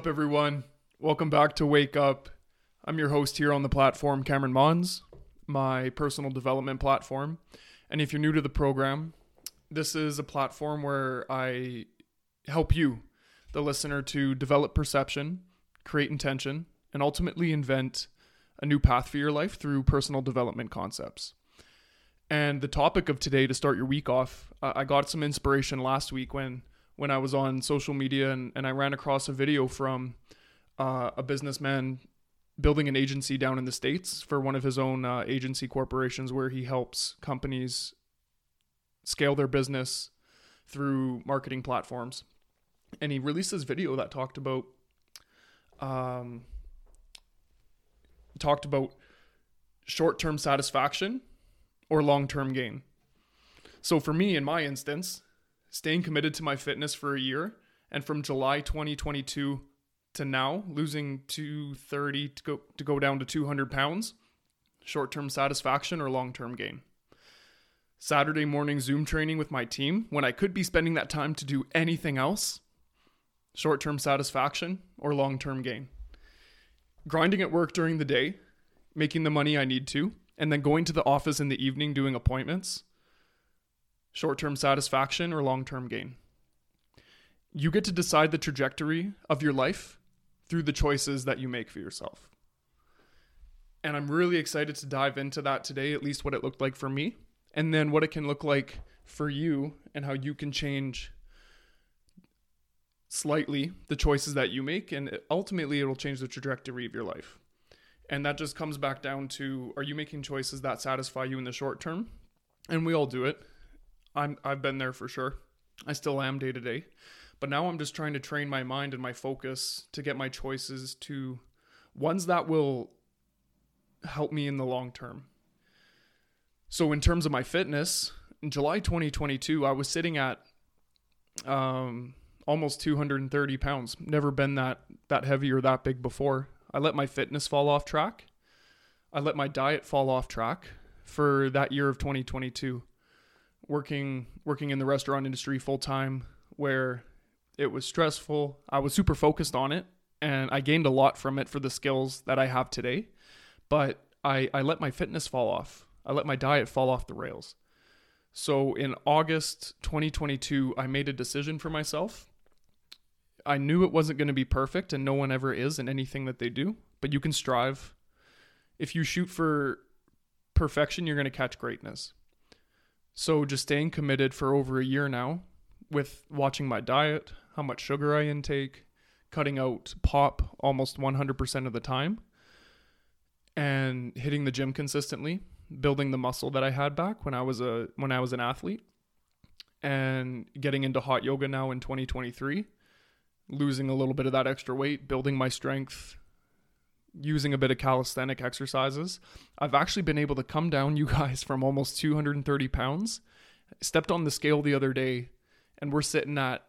up, everyone? Welcome back to Wake Up. I'm your host here on the platform, Cameron Monds, my personal development platform. And if you're new to the program, this is a platform where I help you, the listener, to develop perception, create intention, and ultimately invent a new path for your life through personal development concepts. And the topic of today to start your week off, uh, I got some inspiration last week when when I was on social media and, and I ran across a video from uh, a businessman building an agency down in the States for one of his own uh, agency corporations where he helps companies scale their business through marketing platforms. And he released this video that talked about um, talked about short-term satisfaction or long-term gain. So for me in my instance, staying committed to my fitness for a year and from July 2022 to now losing 230 to go to go down to 200 pounds short-term satisfaction or long-term gain? Saturday morning zoom training with my team when i could be spending that time to do anything else short-term satisfaction or long-term gain? Grinding at work during the day making the money i need to and then going to the office in the evening doing appointments short term satisfaction or long term gain. You get to decide the trajectory of your life through the choices that you make for yourself. And I'm really excited to dive into that today, at least what it looked like for me, and then what it can look like for you and how you can change slightly the choices that you make. And ultimately, it'll change the trajectory of your life. And that just comes back down to are you making choices that satisfy you in the short term? And we all do it. I'm I've been there for sure. I still am day to day. But now I'm just trying to train my mind and my focus to get my choices to ones that will help me in the long term. So in terms of my fitness, in July 2022, I was sitting at um, almost 230 pounds. Never been that that heavy or that big before. I let my fitness fall off track. I let my diet fall off track for that year of 2022 working working in the restaurant industry full time where it was stressful. I was super focused on it and I gained a lot from it for the skills that I have today. But I, I let my fitness fall off. I let my diet fall off the rails. So in August 2022, I made a decision for myself. I knew it wasn't going to be perfect, and no one ever is in anything that they do, but you can strive. If you shoot for perfection, you're going to catch greatness. So just staying committed for over a year now with watching my diet, how much sugar I intake, cutting out pop almost 100% of the time, and hitting the gym consistently, building the muscle that I had back when I was a when I was an athlete, and getting into hot yoga now in 2023, losing a little bit of that extra weight, building my strength, using a bit of calisthenic exercises, I've actually been able to come down, you guys, from almost 230 pounds. I stepped on the scale the other day, and we're sitting at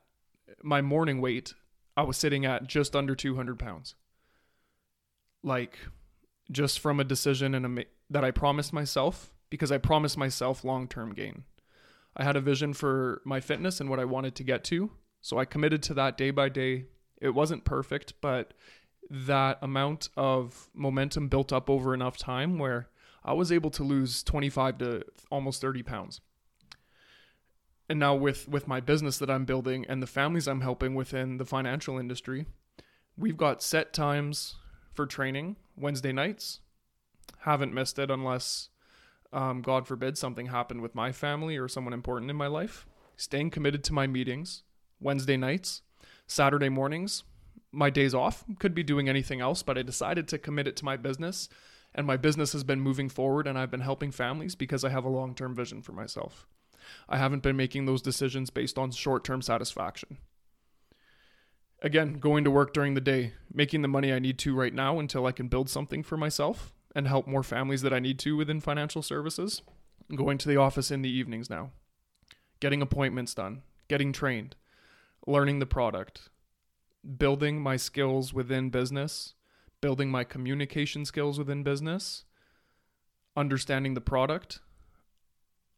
my morning weight. I was sitting at just under 200 pounds. Like, just from a decision and a, that I promised myself, because I promised myself long term gain. I had a vision for my fitness and what I wanted to get to. So I committed to that day by day. It wasn't perfect, but that amount of momentum built up over enough time where I was able to lose 25 to almost 30 pounds. And now with with my business that I'm building and the families I'm helping within the financial industry, we've got set times for training Wednesday nights. Haven't missed it unless um, God forbid something happened with my family or someone important in my life. Staying committed to my meetings Wednesday nights, Saturday mornings, my days off. Could be doing anything else, but I decided to commit it to my business. And my business has been moving forward, and I've been helping families because I have a long term vision for myself. I haven't been making those decisions based on short term satisfaction. Again, going to work during the day, making the money I need to right now until I can build something for myself and help more families that I need to within financial services. Going to the office in the evenings now, getting appointments done, getting trained, learning the product, building my skills within business, building my communication skills within business, understanding the product,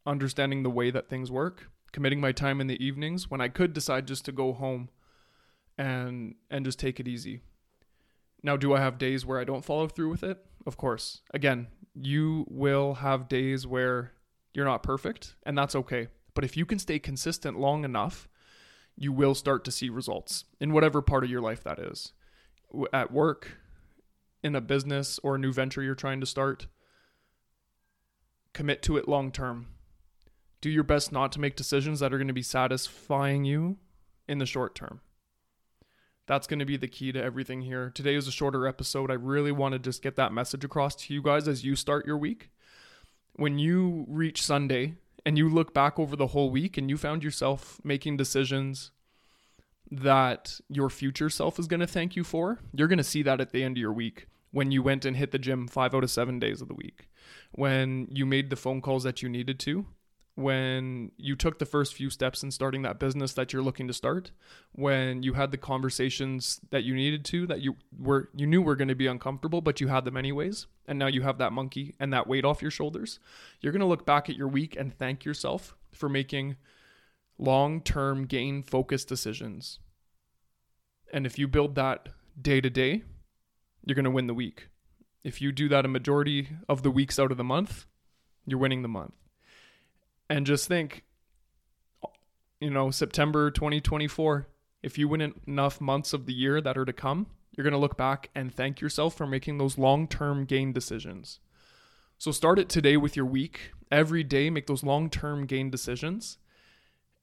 understanding the way that things work, committing my time in the evenings when I could decide just to go home and and just take it easy. Now, do I have days where I don't follow through with it? Of course. Again, you will have days where you're not perfect, and that's okay. But if you can stay consistent long enough, you will start to see results in whatever part of your life that is. At work, in a business or a new venture you're trying to start, commit to it long term. Do your best not to make decisions that are going to be satisfying you in the short term. That's going to be the key to everything here. Today is a shorter episode. I really want to just get that message across to you guys as you start your week. When you reach Sunday and you look back over the whole week and you found yourself making decisions that your future self is going to thank you for, you're going to see that at the end of your week when you went and hit the gym five out of seven days of the week, when you made the phone calls that you needed to, when you took the first few steps in starting that business that you're looking to start, when you had the conversations that you needed to that you were you knew were going to be uncomfortable, but you had them anyways, and now you have that monkey and that weight off your shoulders, you're going to look back at your week and thank yourself for making long-term gain focused decisions. And if you build that day to day, you're going to win the week. If you do that a majority of the weeks out of the month, you're winning the month and just think you know september 2024 if you win enough months of the year that are to come you're going to look back and thank yourself for making those long-term gain decisions. So start it today with your week. Every day make those long-term gain decisions.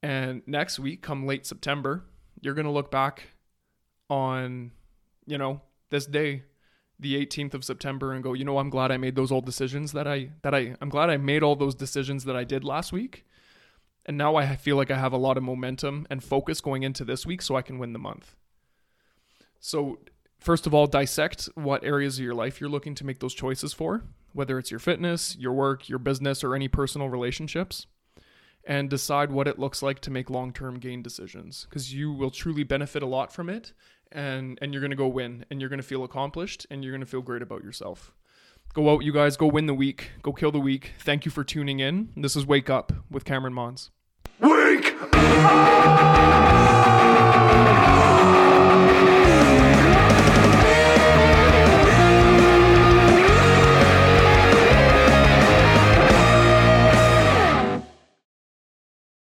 And next week come late september you're going to look back on you know this day the 18th of September and go, you know, I'm glad I made those old decisions that I that I I'm glad I made all those decisions that I did last week. And now I feel like I have a lot of momentum and focus going into this week so I can win the month. So, first of all, dissect what areas of your life you're looking to make those choices for, whether it's your fitness, your work, your business, or any personal relationships, and decide what it looks like to make long term gain decisions because you will truly benefit a lot from it and and you're going to go win and you're going to feel accomplished and you're going to feel great about yourself. Go out you guys, go win the week. Go kill the week. Thank you for tuning in. This is Wake Up with Cameron Monds. Wake!